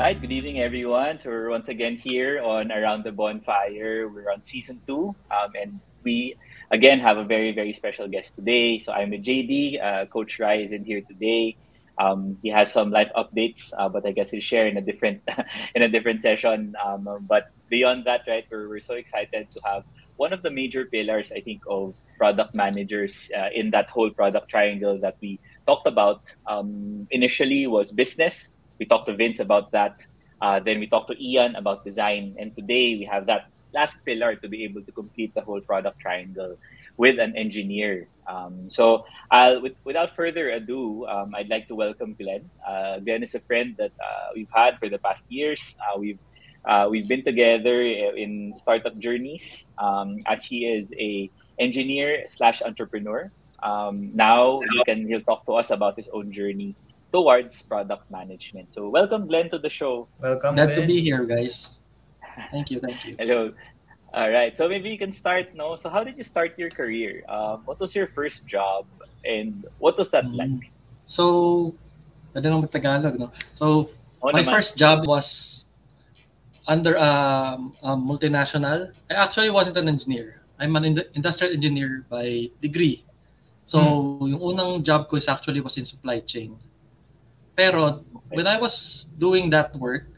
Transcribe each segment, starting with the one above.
right, good evening everyone. So we're once again here on Around the Bonfire. We're on season two, um, and we again have a very very special guest today. So I'm a JD. Uh, Coach Rai is in here today. Um, he has some life updates, uh, but I guess he'll share in a different in a different session. Um, but beyond that, right, we're, we're so excited to have one of the major pillars, I think, of product managers uh, in that whole product triangle that we talked about um, initially was business. We talked to Vince about that. Uh, then we talked to Ian about design, and today we have that last pillar to be able to complete the whole product triangle with an engineer. Um, so, I'll, with, without further ado, um, I'd like to welcome Glenn. Uh, Glenn is a friend that uh, we've had for the past years. Uh, we've uh, we've been together in startup journeys um, as he is a engineer slash entrepreneur. Um, now he can he'll talk to us about his own journey towards product management. So welcome Glenn to the show. Welcome. Glad to be here, guys. Thank you, thank you. Hello. All right. So maybe you can start. No. So how did you start your career? Um, what was your first job, and what was that Mm. like? So, pwede naman Tagalog, no? So, Oh, my naman. first job was under um, a multinational. I actually wasn't an engineer. I'm an ind- industrial engineer by degree. So, yung unang job ko is actually was in supply chain. Pero, when I was doing that work,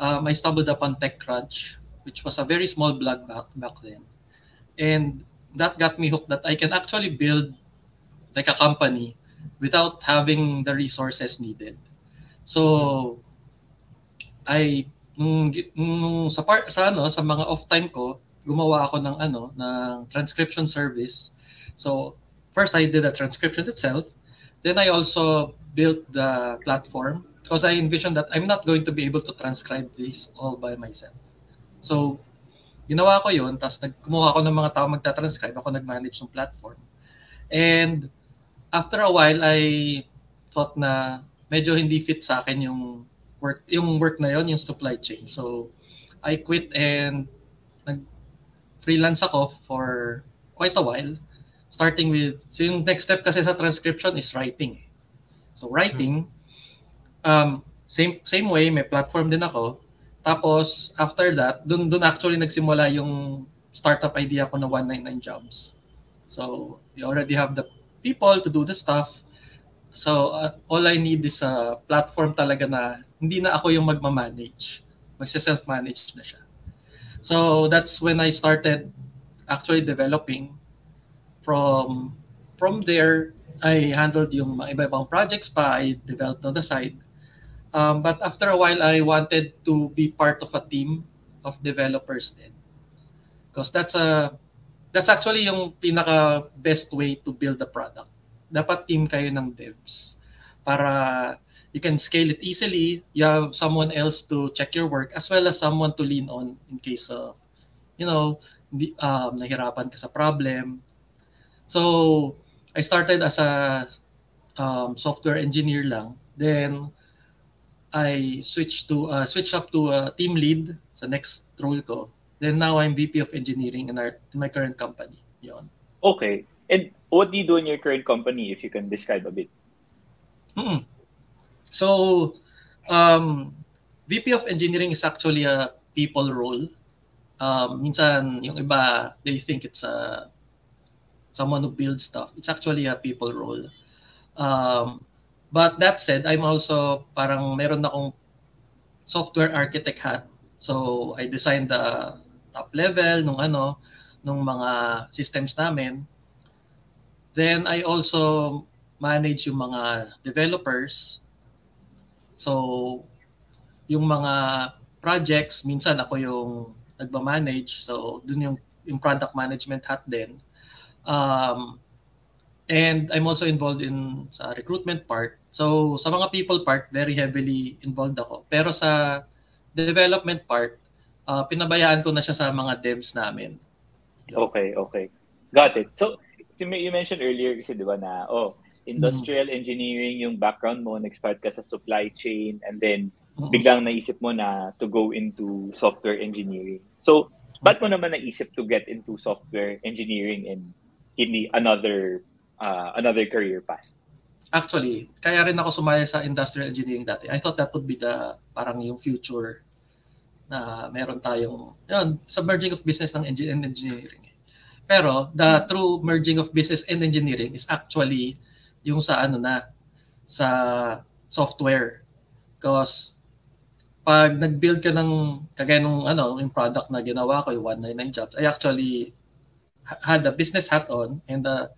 um, I stumbled upon TechCrunch, which was a very small blog back, back then. And that got me hooked that I can actually build like a company without having the resources needed. So I nung, nung sa par, sa ano sa mga off time ko, gumawa ako ng ano ng transcription service. So first I did the transcription itself. Then I also built the platform because I envisioned that I'm not going to be able to transcribe this all by myself. So ginawa ko yun, tapos nag- kumuha ako ng mga tao magta-transcribe, ako nag-manage ng platform. And after a while, I thought na medyo hindi fit sa akin yung work, yung work na yon, yung supply chain. So, I quit and nag-freelance ako for quite a while. Starting with, so yung next step kasi sa transcription is writing. So, writing, um, same same way, may platform din ako. Tapos, after that, dun, dun actually nagsimula yung startup idea ko na 199 Jobs. So, you already have the people to do the stuff. So, uh, all I need is a platform talaga na hindi na ako yung magmamanage. Magsa-self-manage na siya. So, that's when I started actually developing. From from there, I handled yung iba-ibang projects pa. I developed on the side. Um, but after a while, I wanted to be part of a team of developers then. Because that's a that's actually yung pinaka best way to build a product. Dapat team kayo ng devs para you can scale it easily. You have someone else to check your work as well as someone to lean on in case of you know, um, nahirapan ka sa problem. So, I started as a um, software engineer lang. Then, I switched to uh, switched up to a team lead sa next role ko. Then now I'm VP of engineering in our in my current company. Yon. Okay. And what do you do in your current company, if you can describe a bit? Mm. So, um, VP of engineering is actually a people role. Um, minsan yung iba they think it's a someone who builds stuff. It's actually a people role. Um, but that said, I'm also parang meron akong software architect hat. So I designed the top level nung ano nung mga systems namin. Then I also manage yung mga developers. So yung mga projects minsan ako yung nagba-manage. So dun yung yung product management hat din. Um, and I'm also involved in sa recruitment part. So sa mga people part, very heavily involved ako. Pero sa development part, uh, pinabayaan ko na siya sa mga devs namin. Okay, okay. Got it. So, you mentioned earlier kasi di ba na, oh, industrial engineering yung background mo, nag-start ka sa supply chain, and then Mhm. biglang naisip mo na to go into software engineering. So, ba't mo naman naisip to get into software engineering and hindi another uh, another career path? Actually, kaya rin ako sumaya sa industrial engineering dati. I thought that would be the parang yung future na meron tayong yun, sa merging of business ng and engineering. Pero the true merging of business and engineering is actually yung sa ano na sa software. Because pag nag-build ka ng kagaya nung ano, yung product na ginawa ko, yung 199 jobs, I actually had a business hat on and the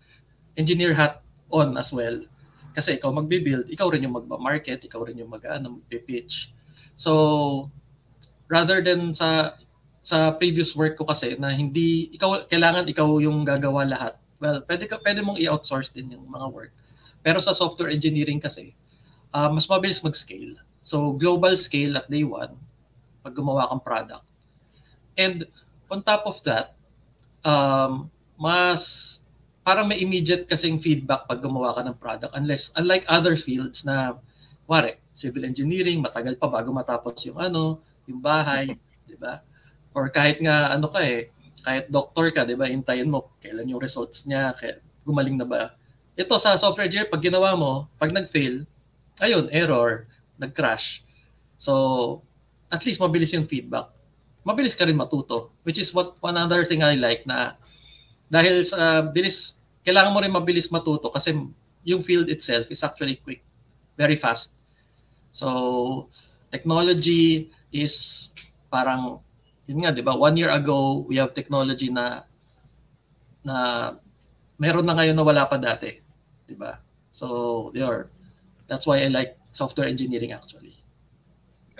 engineer hat on as well. Kasi ikaw magbe-build, ikaw rin yung magba-market, ikaw rin yung mag-ano, magpe-pitch. So, rather than sa sa previous work ko kasi na hindi ikaw kailangan ikaw yung gagawa lahat. Well, pwede ka pwede mong i-outsource din yung mga work. Pero sa software engineering kasi, uh, mas mabilis mag-scale. So, global scale at day one, pag gumawa kang product. And on top of that, um, mas parang may immediate kasing feedback pag gumawa ka ng product unless unlike other fields na kuwari, civil engineering, matagal pa bago matapos yung ano, yung bahay, di ba? Or kahit nga ano ka eh, kahit doctor ka, 'di ba? Hintayin mo kailan yung results niya, kaya gumaling na ba. Ito sa software engineer, pag ginawa mo, pag nag-fail, ayun, error, nag-crash. So, at least mabilis yung feedback. Mabilis ka rin matuto, which is what one other thing I like na dahil sa bilis, kailangan mo rin mabilis matuto kasi yung field itself is actually quick, very fast. So, technology is parang yun nga, di ba? One year ago, we have technology na na meron na ngayon na wala pa dati. Di ba? So, you're, that's why I like software engineering actually.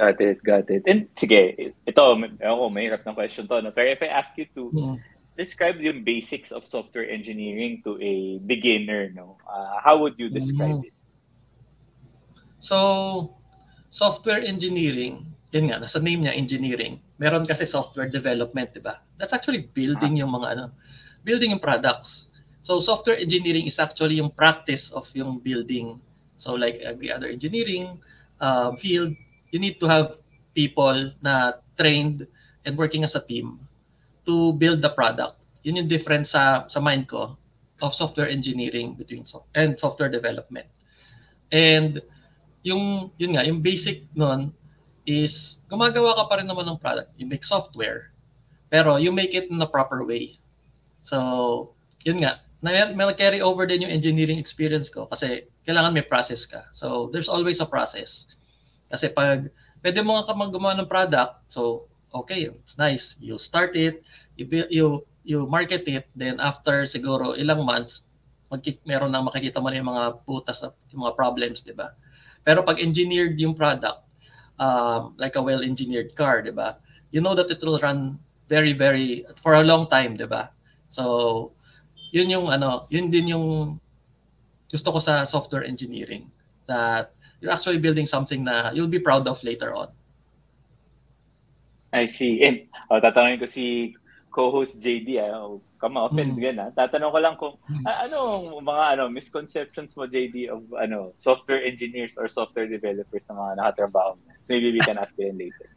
Got it, got it. And sige, ito, ako, mahirap ng question to. No? Pero if I ask you to mm. describe yung basics of software engineering to a beginner, no? Uh, how would you describe mm. it? So, software engineering, yun nga, nasa name niya, engineering. Meron kasi software development, di ba? That's actually building yung mga ano, building yung products. So software engineering is actually yung practice of yung building. So like every other engineering uh, field, you need to have people na trained and working as a team to build the product. Yun yung difference sa sa mind ko of software engineering between so and software development. And yung yun nga, yung basic nun is gumagawa ka pa rin naman ng product. You make software, pero you make it in the proper way. So, yun nga, na, may carry over din yung engineering experience ko kasi kailangan may process ka. So, there's always a process. Kasi pag pwede mo nga gumawa ng product, so okay, it's nice. You start it, you you you market it, then after siguro ilang months, magkik meron nang makikita mo na yung mga putas, yung mga problems, di ba? Pero pag engineered yung product, um, like a well-engineered car, di ba? You know that it will run very, very, for a long time, di ba? So, yun yung ano, yun din yung gusto ko sa software engineering that you're actually building something na you'll be proud of later on. I see. And oh, tatanungin ko si co-host JD, ah, come offend mm. gan ah. Tatanong ko lang kung mm. ah, ano mga ano misconceptions mo JD of ano software engineers or software developers na mga nakatrabaho mo. So maybe we can ask them later.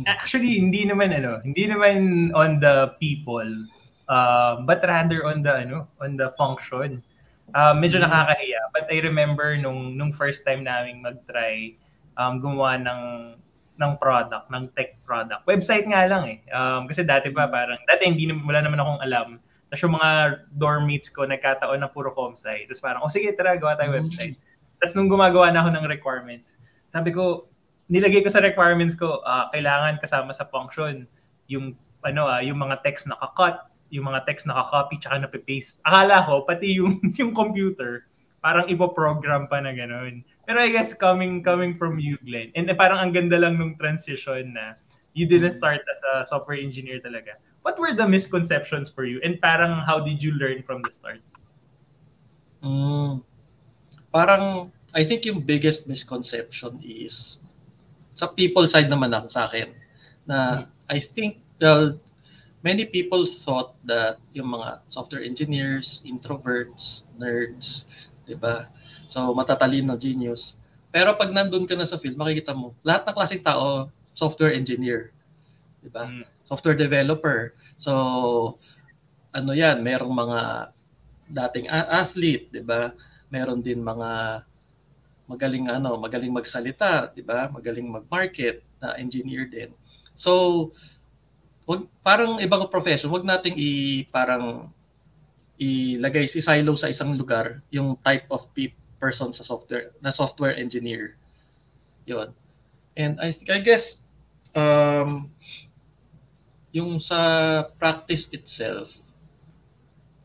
Actually, hindi naman ano, hindi naman on the people, uh, but rather on the ano, on the function. Uh, medyo mm. nakakahiya. But I remember nung nung first time naming mag-try um, gumawa ng ng product, ng tech product. Website nga lang eh. Um, kasi dati pa parang, dati hindi wala naman akong alam. Tapos yung mga dorm mates ko nagkataon na puro comsci. Tapos parang, oh sige, tara, gawa tayo website. Tapos nung gumagawa na ako ng requirements, sabi ko, nilagay ko sa requirements ko, uh, kailangan kasama sa function yung ano ah, yung mga text naka-cut, yung mga text naka-copy tsaka na-paste. Akala ko pati yung yung computer parang ipo-program pa na gano'n. Pero I guess coming coming from you, Glenn, and parang ang ganda lang nung transition na you didn't start as a software engineer talaga. What were the misconceptions for you? And parang how did you learn from the start? Mm, parang I think yung biggest misconception is sa people side naman ako sa akin na I think well, many people thought that yung mga software engineers, introverts, nerds, 'di ba? So matatalino, genius. Pero pag nandun ka na sa field, makikita mo, lahat ng klaseng tao, software engineer. 'Di ba? Mm. Software developer. So ano 'yan, merong mga dating athlete, 'di ba? Meron din mga magaling ano, magaling magsalita, 'di ba? Magaling mag-market na engineer din. So, wag parang ibang profession, wag nating i parang ilagay si silo sa isang lugar yung type of pe- person sa software na software engineer. 'Yon. And I think I guess um yung sa practice itself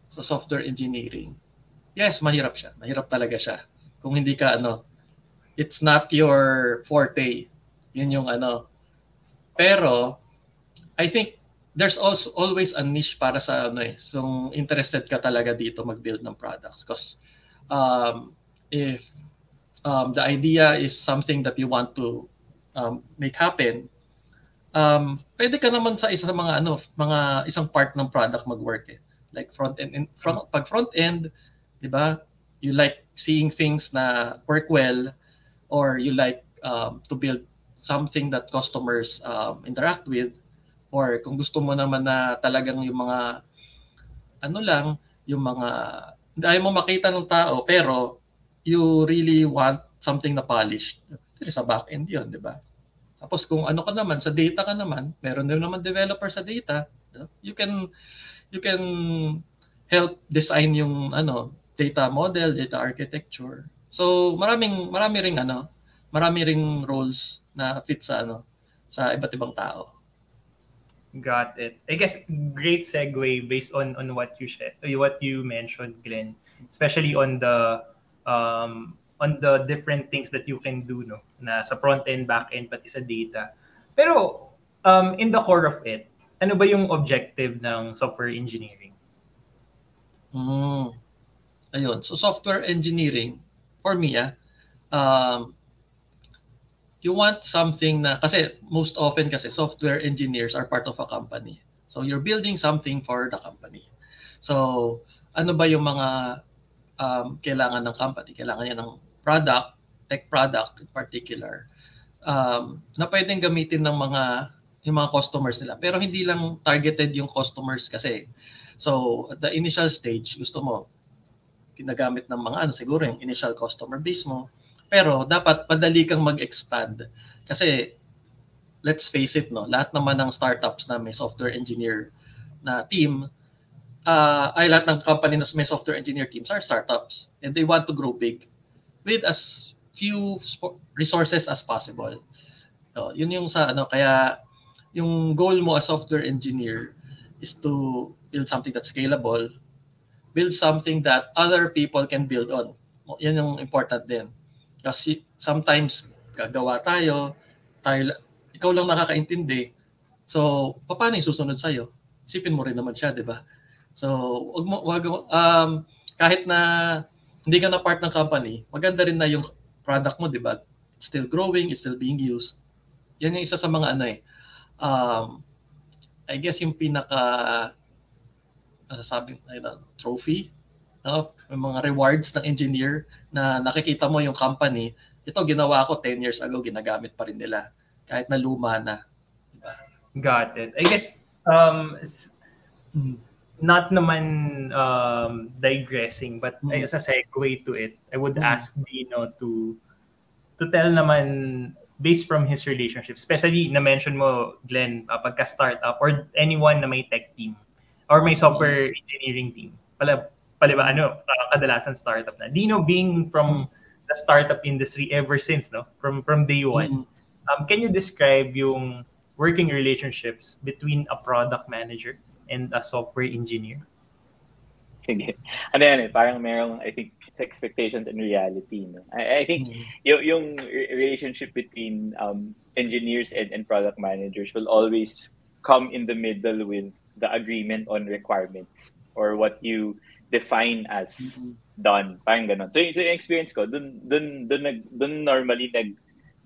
sa software engineering, yes, mahirap siya. Mahirap talaga siya. Kung hindi ka ano, it's not your forte. Yun yung ano. Pero I think there's also always a niche para sa ano eh. So interested ka talaga dito mag-build ng products because um, if um, the idea is something that you want to um, make happen, um, pwede ka naman sa isa sa mga ano, mga isang part ng product mag-work eh. Like front end, front, pag front end, 'di ba? You like seeing things na work well or you like um, to build something that customers um, interact with or kung gusto mo naman na talagang yung mga ano lang, yung mga ayaw mo makita ng tao pero you really want something na polished. There is a back end yun, di ba? Tapos kung ano ka naman, sa data ka naman, meron din naman developer sa data, you can you can help design yung ano, data model, data architecture. So maraming marami ring ano, marami ring roles na fit sa ano, sa iba't ibang tao. Got it. I guess great segue based on on what you shared, what you mentioned, Glenn, especially on the um on the different things that you can do no? Na sa front end back end pati sa data. Pero um in the core of it ano ba yung objective ng software engineering? Mm. ayun. So software engineering for me ah um you want something na kasi most often kasi software engineers are part of a company so you're building something for the company so ano ba yung mga um, kailangan ng company kailangan niya ng product, tech product in particular, um, na pwedeng gamitin ng mga yung mga customers nila. Pero hindi lang targeted yung customers kasi. So, at the initial stage, gusto mo, ginagamit ng mga ano, siguro yung initial customer base mo. Pero dapat madali kang mag-expand. Kasi, let's face it, no, lahat naman ng startups na may software engineer na team, uh, ay lahat ng company na may software engineer teams are startups and they want to grow big with as few resources as possible. So, yun yung sa ano kaya yung goal mo as software engineer is to build something that's scalable, build something that other people can build on. Yan yung important din. Kasi sometimes gagawa tayo, tayo ikaw lang nakakaintindi. So, paano susunod sa'yo? Isipin mo rin naman siya, di ba? So, wag mo, wag, um, kahit na hindi ka na part ng company, maganda rin na yung product mo, di ba? Still growing, it's still being used. Yan yung isa sa mga ano eh. Um, I guess yung pinaka uh, sabi know, trophy, no? yung mga rewards ng engineer na nakikita mo yung company, ito ginawa ko 10 years ago, ginagamit pa rin nila. Kahit na luma na. Diba? Got it. I guess um, hmm not naman um, digressing, but mm-hmm. as a segue to it, I would mm-hmm. ask Dino to to tell naman based from his relationship, especially na-mention mo, Glenn, uh, pagka-startup or anyone na may tech team or may software mm-hmm. engineering team. Pala, pala ba, ano, uh, kadalasan startup na. Dino being from the startup industry ever since, no? From from day one. Mm-hmm. Um, can you describe yung working relationships between a product manager and a software engineer? Sige. Ano yan eh, parang merong, I think, expectations and reality. No? I, I think mm-hmm. yung, yung relationship between um, engineers and, and product managers will always come in the middle with the agreement on requirements or what you define as mm-hmm. done. Parang ganun. So, so yung experience ko, dun, dun, dun, dun, dun normally nag,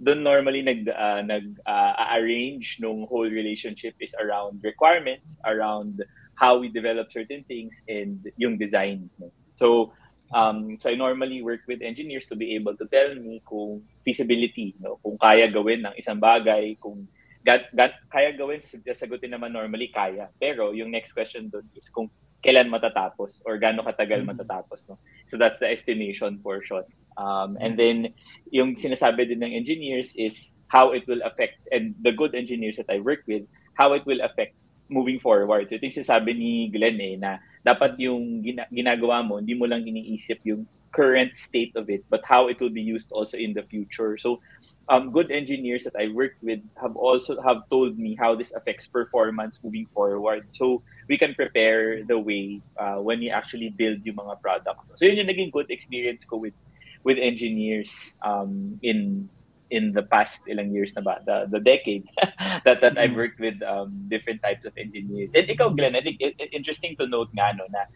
doon normally nag uh, nag uh, arrange nung whole relationship is around requirements, around how we develop certain things and yung design. So um, so I normally work with engineers to be able to tell me kung feasibility, no? kung kaya gawin ng isang bagay, kung gat, gat, kaya gawin, sagutin naman normally kaya. Pero yung next question doon is kung kailan matatapos or gaano katagal mm-hmm. matatapos. No? So that's the estimation portion. Um, and then yung sinasabi din ng engineers is how it will affect and the good engineers that I work with, how it will affect moving forward. So ito yung sinasabi ni Glenn eh, na dapat yung gina- ginagawa mo, hindi mo lang iniisip yung current state of it, but how it will be used also in the future. So um, good engineers that I worked with have also have told me how this affects performance moving forward. So we can prepare the way uh, when we actually build yung mga products. So yun yung naging good experience ko with with engineers um, in in the past ilang years na ba, the, the decade that, that I've worked with um, different types of engineers. And ikaw, Glenn, I think it, it, interesting to note nga, no, na,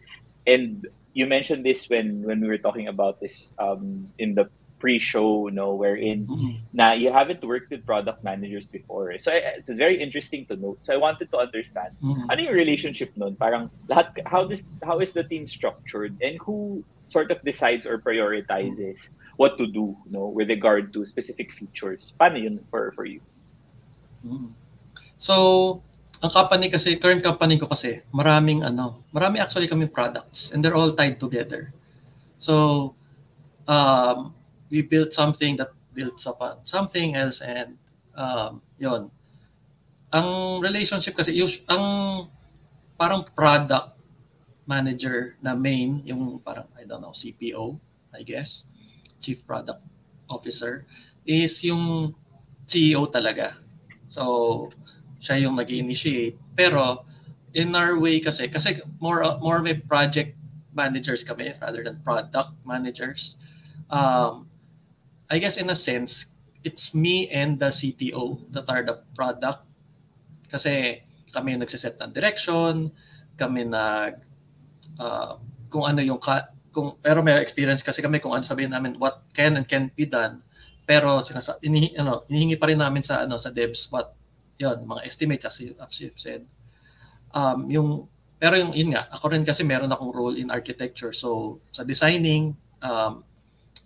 and you mentioned this when when we were talking about this um, in the pre-show, no, wherein mm-hmm. now you haven't worked with product managers before. So it's very interesting to note. So I wanted to understand, mm-hmm. ano yung relationship nun? Parang lahat, how does how is the team structured and who sort of decides or prioritizes what to do, no, with regard to specific features? Paano yun for for you? Mm-hmm. So ang company kasi, current company ko kasi, maraming ano, marami actually kami products and they're all tied together. So, um, we built something that builds upon something else and um, yon ang relationship kasi yung, ang parang product manager na main yung parang I don't know CPO I guess chief product officer is yung CEO talaga. So siya yung nag-initiate. Pero in our way kasi kasi more more may project managers kami rather than product managers. Um, I guess in a sense, it's me and the CTO that are the product. Kasi kami yung nagsiset ng direction, kami nag uh, kung ano yung ka, kung pero may experience kasi kami kung ano sabihin namin what can and can't be done. Pero sinasa inihi, ano, inihingi pa rin namin sa ano sa devs what yon mga estimates as you said. Um, yung pero yung yun nga, ako rin kasi meron akong role in architecture. So sa designing, um,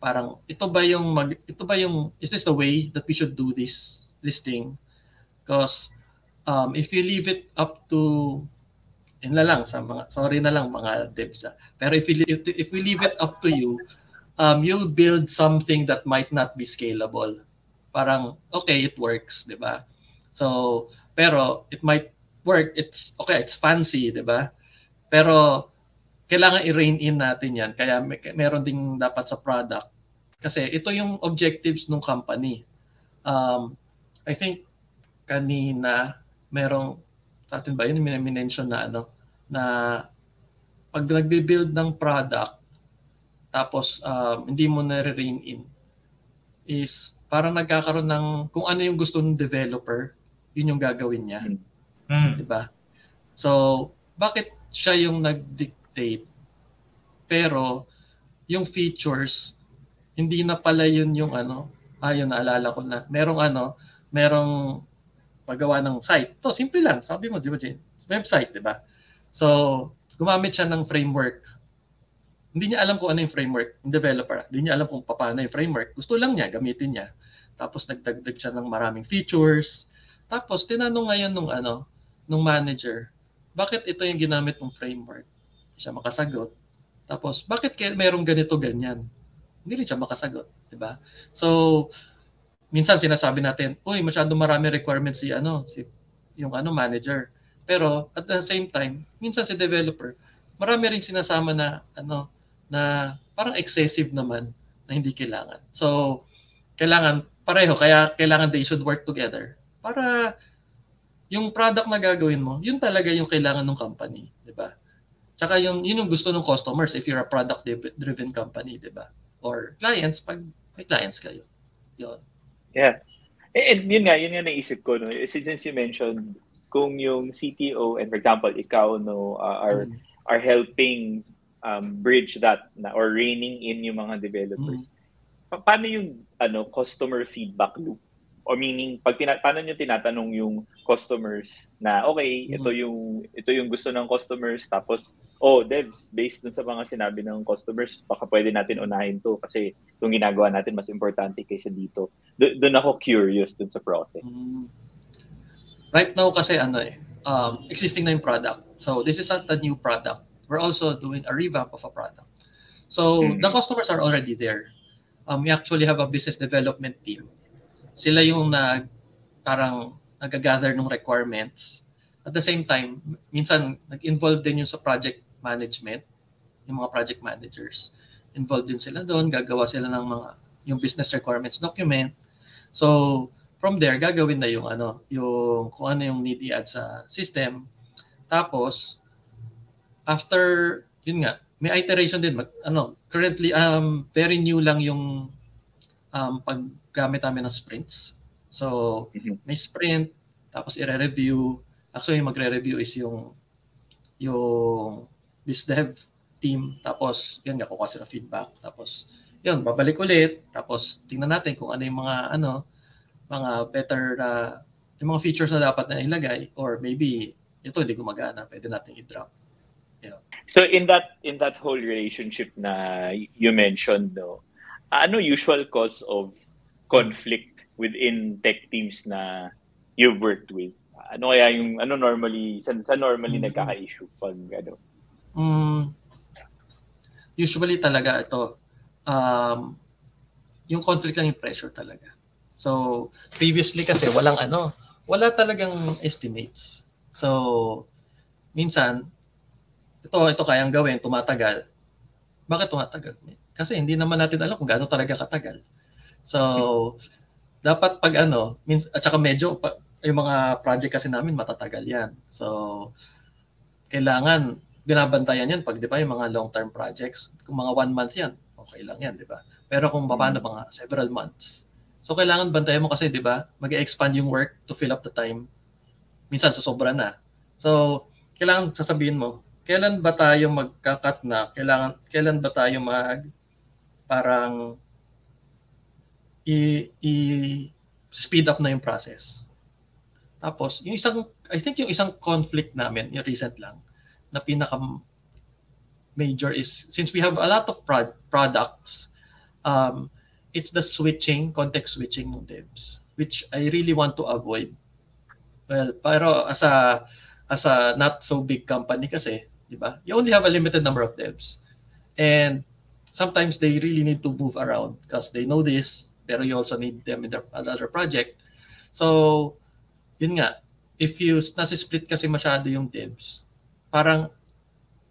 parang ito ba yung mag ito ba yung is this the way that we should do this this thing? Because um, if you leave it up to yun na lang sa mga sorry na lang mga devs ah. pero if you if, if we leave it up to you um, you'll build something that might not be scalable. Parang okay it works di ba? So pero it might work it's okay it's fancy di ba? Pero kailangan i-rein in natin yan. Kaya may, meron ding dapat sa product. Kasi ito yung objectives ng company. Um, I think kanina merong sa atin ba yun yung mention na ano na pag nagbe-build ng product tapos um, hindi mo na rein in is parang nagkakaroon ng kung ano yung gusto ng developer yun yung gagawin niya. Mm. 'Di ba? So, bakit siya yung nag dictate. Pero yung features hindi na pala yun yung ano, ayun ah, naalala ko na. Merong ano, merong paggawa ng site. To simple lang, sabi mo, di ba, Jane? Website, di ba? So, gumamit siya ng framework. Hindi niya alam kung ano yung framework, yung developer. Hindi niya alam kung paano yung framework. Gusto lang niya, gamitin niya. Tapos nagdagdag siya ng maraming features. Tapos tinanong ngayon nung ano, nung manager, bakit ito yung ginamit mong framework? Siya makasagot. Tapos, bakit kaya merong ganito, ganyan? Hindi rin siya makasagot, di ba? So, minsan sinasabi natin, uy, masyado marami requirements si ano, si yung ano manager. Pero at the same time, minsan si developer, marami ring sinasama na ano na parang excessive naman na hindi kailangan. So, kailangan pareho kaya kailangan they should work together para yung product na gagawin mo, yun talaga yung kailangan ng company, 'di ba? Tsaka yung, yun yung gusto ng customers if you're a product-driven company, di ba? Or clients, pag may clients kayo. Yun. Yeah. And yun nga, yun nga naisip ko. No? Since you mentioned, kung yung CTO, and for example, ikaw, no, uh, are, mm. are helping um, bridge that na, or reining in yung mga developers. Mm. Pa- paano yung ano customer feedback loop? Or meaning pag tina- paano niyo tinatanong yung customers na okay, mm-hmm. ito yung ito yung gusto ng customers tapos oh, devs based dun sa mga sinabi ng customers, baka pwede natin unahin to kasi itong ginagawa natin mas importante kaysa dito. Do- doon ako curious dun sa process. Mm-hmm. Right now kasi ano eh, um, existing na yung product. So this is not a new product. We're also doing a revamp of a product. So mm-hmm. the customers are already there. um, we actually have a business development team. Sila yung nag parang nag-gather ng requirements. At the same time, minsan nag-involve din yung sa project management, yung mga project managers. Involved din sila doon, gagawa sila ng mga yung business requirements document. So, from there gagawin na yung ano, yung kung ano yung need i-add sa system. Tapos after yun nga, may iteration din mag, ano, currently um very new lang yung um paggamit namin ng sprints. So, Mhm. may sprint tapos i-review. Actually, yung magre-review is yung yung biz dev team tapos yun nga kukuha sila feedback tapos yun babalik ulit tapos tingnan natin kung ano yung mga ano mga better na yung mga features na dapat na ilagay or maybe ito hindi gumagana pwede natin i-drop So in that in that whole relationship na you mentioned no, ano usual cause of conflict within tech teams na you've worked with? Ano kaya yung ano normally sa, sa normally Mhm. nagkaka-issue pag ano? mm, usually talaga ito um, yung conflict lang yung pressure talaga so previously kasi walang ano wala talagang estimates so minsan ito ito kayang gawin tumatagal bakit tumatagal kasi hindi naman natin alam kung gaano talaga katagal so dapat pag ano mins at saka medyo pa, yung mga project kasi namin matatagal yan so kailangan binabantayan yan pag di ba yung mga long-term projects, kung mga one month yan, okay lang yan, di ba? Pero kung paano mga several months. So kailangan bantayan mo kasi, di ba, mag-expand yung work to fill up the time. Minsan susobra na. So kailangan sasabihin mo, kailan ba tayo magka-cut na? Kailangan kailan ba tayo mag parang i, i speed up na yung process. Tapos, yung isang, I think yung isang conflict namin, yung recent lang, na pinaka major is since we have a lot of prod- products um it's the switching context switching ng devs which I really want to avoid. Well pero as a as a not so big company kasi di ba? You only have a limited number of devs. And sometimes they really need to move around because they know this pero you also need them in their another project so yun nga if you nasa split kasi masyado yung devs parang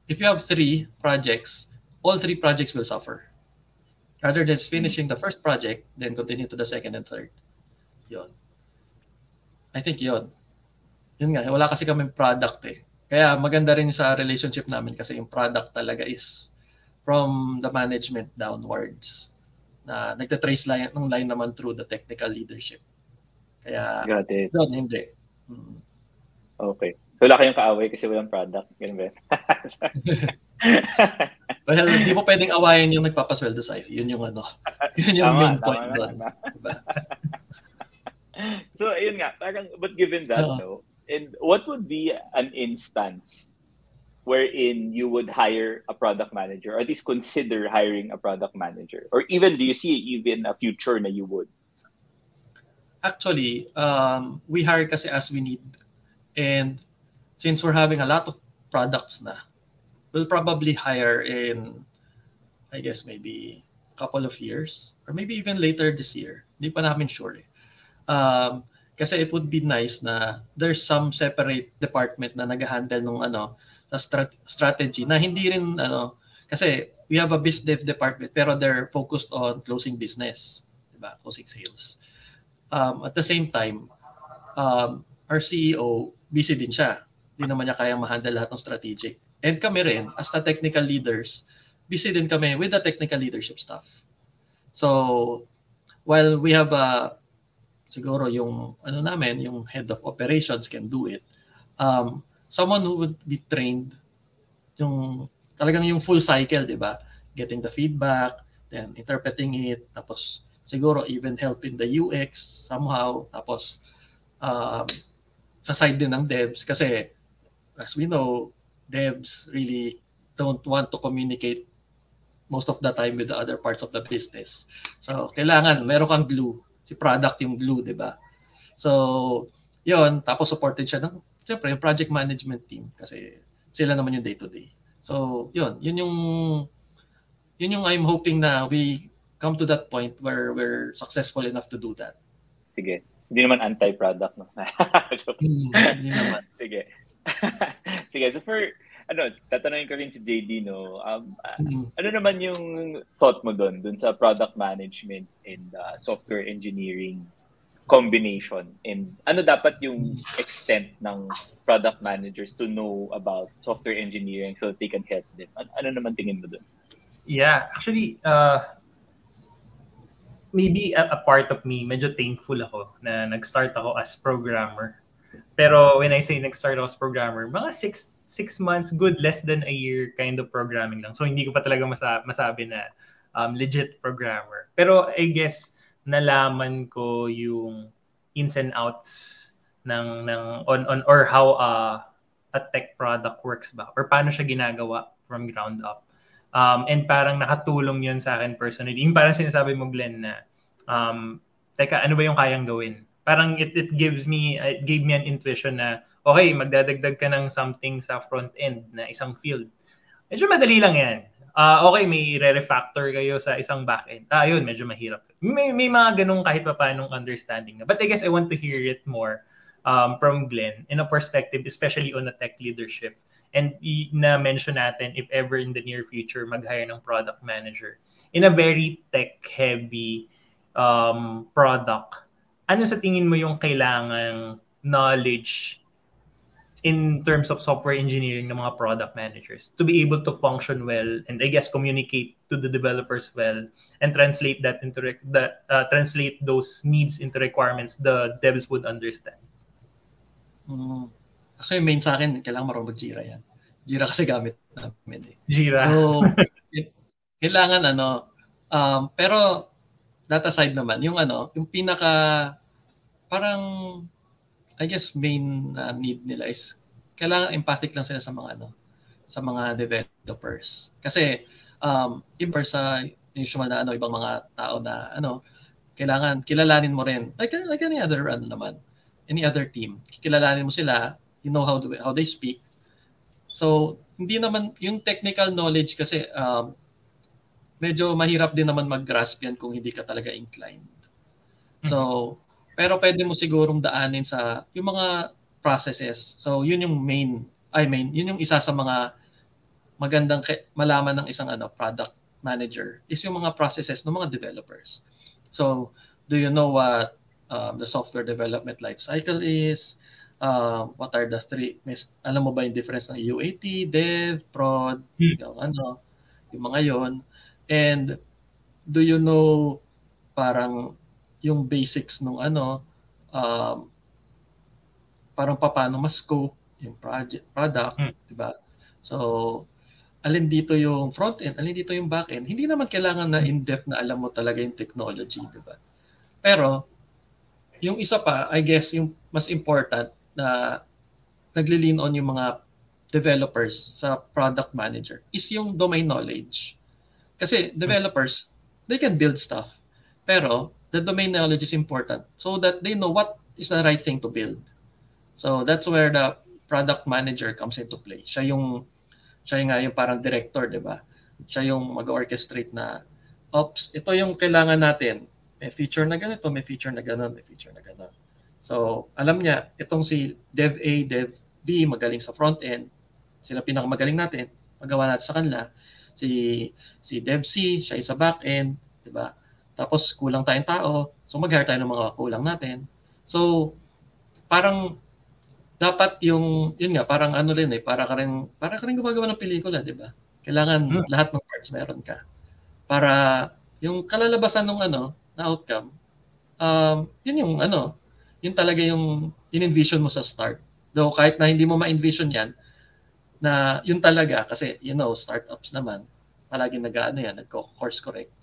if you have three projects, all three projects will suffer. Rather than finishing the first project, then continue to the second and third. Yun. I think yun. Yun nga, wala kasi kami product eh. Kaya maganda rin sa relationship namin kasi yung product talaga is from the management downwards na nagtatrace line, ng line naman through the technical leadership. Kaya Got it. doon, hindi. Mm. Okay. So wala kayong kaaway kasi walang product. Ganun ba? Well, hindi mo pwedeng awayin yung nagpapasweldo sa'yo. Yun yung ano. Yun yung Tama, main tama point na, doon. Diba? So ayun nga, parang but given that Oo. no, and what would be an instance wherein you would hire a product manager or at least consider hiring a product manager or even do you see even a future na you would? Actually, um, we hire kasi as we need. And since we're having a lot of products na, we'll probably hire in, I guess, maybe a couple of years or maybe even later this year. Hindi pa namin sure eh. Um, kasi it would be nice na there's some separate department na nag-handle nung ano, sa strat- strategy na hindi rin ano, kasi we have a biz dev department pero they're focused on closing business, 'di ba? Closing sales. Um, at the same time, um, our CEO busy din siya. Hindi naman niya kayang ma-handle lahat ng strategic. And kami rin, as the technical leaders, busy din kami with the technical leadership stuff. So, while we have a siguro yung ano namin, yung head of operations can do it. Um, someone who would be trained yung talagang yung full cycle, 'di ba? Getting the feedback, then interpreting it, tapos siguro even help in the UX somehow, tapos um, sa side din ng devs kasi as we know, devs really don't want to communicate most of the time with the other parts of the business. So, kailangan meron kang glue si product yung glue, di ba? So, yon tapos supported siya ng, syempre, yung project management team kasi sila naman yung day-to-day. So, yun, yun yung, yun yung I'm hoping na we come to that point where we're successful enough to do that. Sige. Hindi naman anti-product, no? hmm, hindi naman. Sige. Sige, so for, ano, tatanungin ko rin si JD, no? Um, mm-hmm. Ano naman yung thought mo doon, doon sa product management and uh, software engineering combination? And ano dapat yung extent ng product managers to know about software engineering so they can help them? Ano, ano naman tingin mo doon? Yeah, actually, uh, maybe a, a part of me, medyo thankful ako na nag-start ako as programmer. Pero when I say nag-start ako as programmer, mga six, six months, good, less than a year kind of programming lang. So hindi ko pa talaga masa- masabi na um, legit programmer. Pero I guess nalaman ko yung ins and outs ng ng on on or how uh, a tech product works ba or paano siya ginagawa from ground up. Um, and parang nakatulong yun sa akin personally. Yung parang sinasabi mo, Glenn, na, um, teka, ano ba yung kayang gawin? Parang it, it gives me, it gave me an intuition na, okay, magdadagdag ka ng something sa front end na isang field. Medyo madali lang yan. Uh, okay, may re-refactor kayo sa isang backend. Ah, yun, medyo mahirap. May, may mga ganung kahit pa paanong understanding na. But I guess I want to hear it more um, from Glenn in a perspective, especially on a tech leadership and na-mention natin if ever in the near future mag-hire ng product manager in a very tech-heavy um, product, ano sa tingin mo yung kailangan knowledge in terms of software engineering ng mga product managers to be able to function well and I guess communicate to the developers well and translate that into re- the, uh, translate those needs into requirements the devs would understand. Mm. Kasi main sa akin, kailangan marunong mag-Jira yan. Jira kasi gamit namin eh. Jira. So, kailangan ano, um, pero that aside naman, yung ano, yung pinaka, parang, I guess main uh, need nila is, kailangan empathic lang sila sa mga ano, sa mga developers. Kasi, um, iba sa usual na ano, ibang mga tao na ano, kailangan kilalanin mo rin. Like, like any other ano naman, any other team. Kilalanin mo sila, you know how, to, how they speak. So, hindi naman, yung technical knowledge kasi, um, medyo mahirap din naman mag-grasp yan kung hindi ka talaga inclined. So. Pero pwede mo sigurong daanin sa yung mga processes. So, yun yung main, I mean, yun yung isa sa mga magandang malaman ng isang ano product manager is yung mga processes ng mga developers. So, do you know what um, the software development life cycle is? uh, what are the three, may, alam mo ba yung difference ng UAT, Dev, Prod, hmm. yung ano, yung mga yon And do you know parang yung basics nung ano, um, parang paano mas-scope yung project, product, hmm. di ba? So, alin dito yung front end, alin dito yung back end. Hindi naman kailangan na in-depth na alam mo talaga yung technology, di ba? Pero, yung isa pa, I guess, yung mas important, na nagli-lean on yung mga developers sa product manager is yung domain knowledge. Kasi developers, they can build stuff. Pero the domain knowledge is important so that they know what is the right thing to build. So that's where the product manager comes into play. Siya yung siya yung, yung parang director, 'di ba? Siya yung mag-orchestrate na ops, ito yung kailangan natin. May feature na ganito, may feature na ganun, may feature na ganun. So, alam niya, itong si Dev A, Dev B, magaling sa front end. Sila pinakamagaling natin. Magawa natin sa kanila. Si, si Dev C, siya isa back end. Diba? Tapos, kulang tayong tao. So, mag-hire tayo ng mga kulang natin. So, parang dapat yung, yun nga, parang ano rin eh, para ka rin, para ka rin gumagawa ng pelikula, di ba? Kailangan hmm. lahat ng parts meron ka. Para yung kalalabasan ng ano, na outcome, um, yun yung ano, yun talaga yung in-envision mo sa start. Though kahit na hindi mo ma-envision yan, na yun talaga, kasi you know, startups naman, palagi nag-ano yan, nagko-course correct.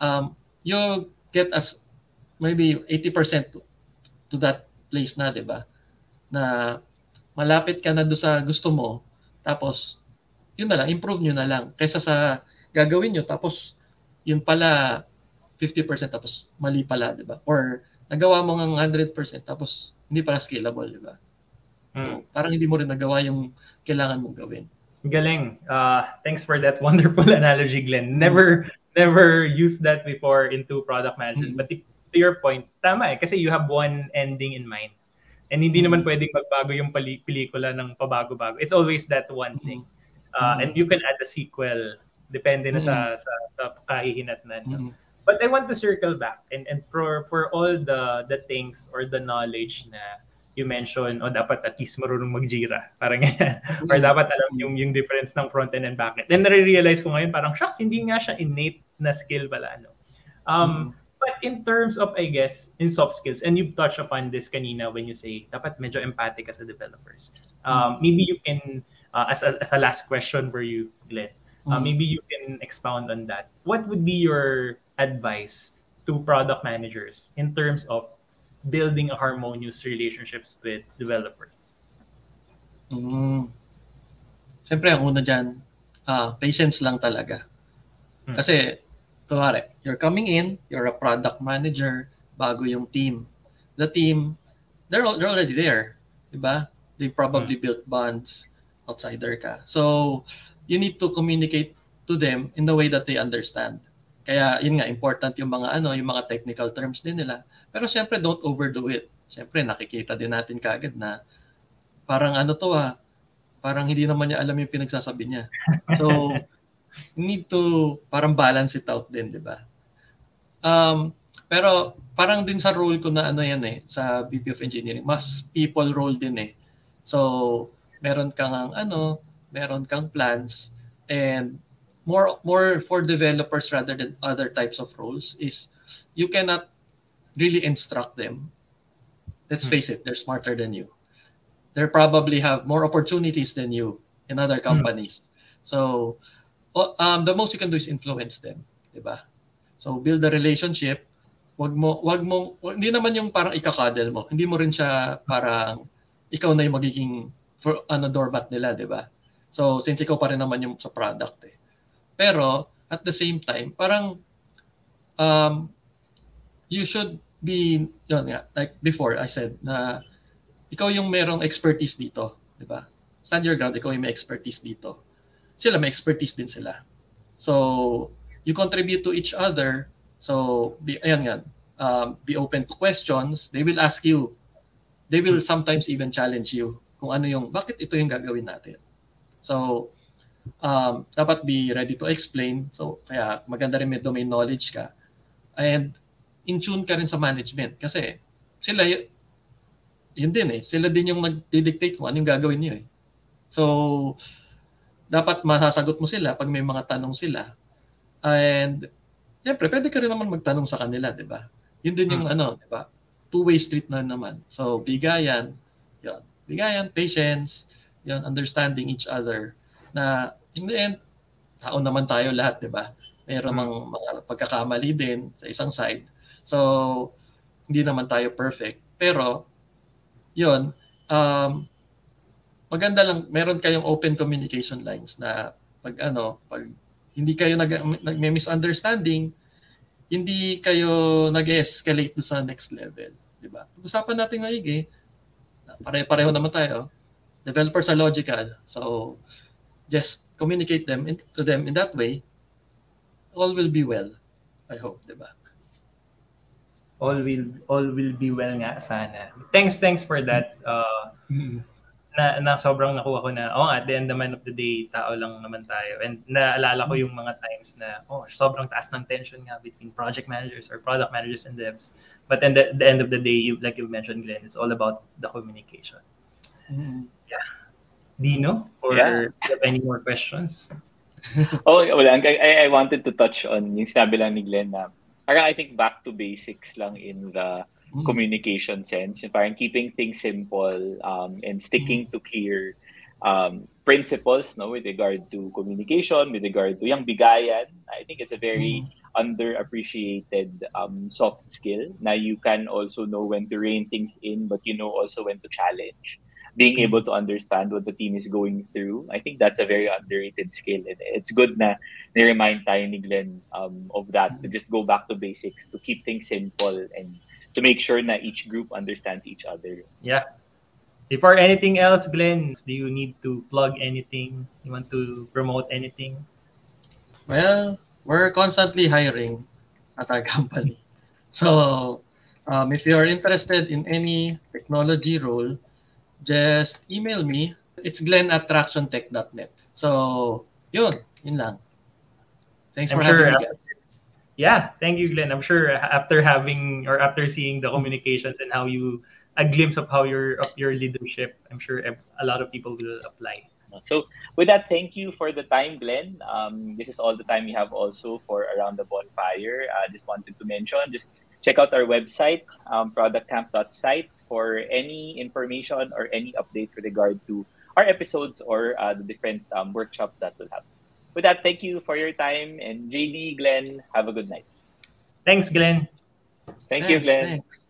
Um, you get as maybe 80% to, to that place na, di ba? Na malapit ka na do sa gusto mo, tapos yun na lang, improve nyo na lang. Kaysa sa gagawin nyo, tapos yun pala 50% tapos mali pala, di ba? Or nagawa mo ng 100% tapos hindi pala scalable, di ba? So, mm. parang hindi mo rin nagawa yung kailangan mong gawin. Galing. Uh, thanks for that wonderful analogy, Glenn. Never never used that before into product management. Mm. But to your point, tama eh. Kasi you have one ending in mind. And hindi naman pwedeng magbago yung pali- pelikula ng pabago-bago. It's always that one thing. Uh, And you can add a sequel. Depende na sa, sa, sa kahihinatnan. No? Mm. But I want to circle back and and for for all the the things or the knowledge na you mentioned, o dapat at least marunong mag-Jira. Parang yan. or dapat alam yung yung difference ng front end and back end. Then nare-realize ko ngayon parang shucks, hindi nga siya innate na skill pala ano. Um but in terms of I guess in soft skills and you touched upon this kanina when you say dapat medyo empathic ka sa developers. Um maybe you can uh, as a, as a last question for you, Glenn. Uh, Mm. maybe you can expound on that. What would be your advice to product managers in terms of building a harmonious relationships with developers? Mm. Siyempre, ang una dyan, ah, patience lang talaga. Hmm. Kasi, kunwari, you're coming in, you're a product manager, bago yung team. The team, they're, al- they're already there. Diba? They probably built bonds, outsider ka. So, you need to communicate to them in the way that they understand. Kaya, yun nga, important yung mga ano, yung mga technical terms din nila. Pero syempre, don't overdo it. Syempre, nakikita din natin kagad na parang ano to ah, parang hindi naman niya alam yung pinagsasabi niya. So, need to parang balance it out din, di ba? Um, pero parang din sa role ko na ano yan eh, sa VP of Engineering, mas people role din eh. So, meron kang ang ano, meron kang plans and more more for developers rather than other types of roles is you cannot really instruct them. Let's Hmm. face it, they're smarter than you. They probably have more opportunities than you in other companies. So, um, the most you can do is influence them, 'di ba? So, build a relationship. Wag mo wag mo wag- hindi naman yung parang ikakadel mo. Hindi mo rin siya parang ikaw na yung magiging for, ano doormat nila, 'di ba? So, since ikaw pa rin naman yung sa product eh. Pero at the same time, parang um you should be yun nga, like before I said na ikaw yung merong expertise dito, 'di ba? Stand your ground, ikaw yung may expertise dito. Sila may expertise din sila. So, you contribute to each other. So, be, ayan nga, um, be open to questions. They will ask you. They will sometimes even challenge you kung ano yung, bakit ito yung gagawin natin. So, um, dapat be ready to explain. So, kaya maganda rin may domain knowledge ka. And in tune ka rin sa management. Kasi sila, y- yun din eh. Sila din yung nag-dictate kung ano yung gagawin niyo eh. So, dapat masasagot mo sila pag may mga tanong sila. And, syempre, pwede ka rin naman magtanong sa kanila, di ba? Yun din yung ano, di ba? Two-way street na naman. So, bigayan, yun. Bigayan, patience, yun, understanding each other. Na, in the end, tao naman tayo lahat, di ba? Mayroon mga, mga pagkakamali din sa isang side. So, hindi naman tayo perfect. Pero, yun, um, maganda lang, meron kayong open communication lines na pag ano, pag hindi kayo nag, may misunderstanding, hindi kayo nag-escalate sa next level, di ba? Usapan natin maigi. Pare-pareho naman tayo. Developers are logical. So just communicate them in, to them in that way. All will be well. I hope, di ba? All will all will be well nga sana. Thanks thanks for that. Uh, na, na sobrang nakuha ko na, oh, at the end naman of the day, tao lang naman tayo. And naalala ko yung mga times na, oh, sobrang taas ng tension nga between project managers or product managers and devs. But then the, the end of the day, you, like you mentioned, Glenn, it's all about the communication. Mm. Dino, or Yeah. do you have any more questions? Oh, wala. I, I- I wanted to touch on yung sinabi lang ni Glenn na parang I think back to basics lang in the Mm. communication sense. Parang keeping things simple um, and sticking to clear um, principles no, with regard to communication, with regard to yung bigayan. I think it's a very underappreciated um, soft skill na you can also know when to rein things in, but you know also when to challenge. Being Mm. able to understand what the team is going through, I think that's a very underrated skill. And it's good na ni-remind tayo ni Glenn um, of that, to just go back to basics, to keep things simple and to make sure that each group understands each other. Yeah. Before anything else, Glenn, do you need to plug anything? You want to promote anything? Well, we're constantly hiring at our company. So um, if you're interested in any technology role, just email me. It's glenn at tractiontech.net. So, yun, yun lang. Thanks I'm for sure, having me, uh, guys. Yeah, thank you, Glenn. I'm sure after having or after seeing the communications and how you a glimpse of how your of your leadership, I'm sure a lot of people will apply. So with that, thank you for the time, Glenn. Um, this is all the time we have also for Around the Bonfire. I uh, just wanted to mention, just check out our website, um, productcamp.site for any information or any updates with regard to our episodes or uh, the different um, workshops that we'll have. With that, thank you for your time. And JD, Glenn, have a good night. Thanks, Glenn. Thank Thanks, you, Glenn. Thanks.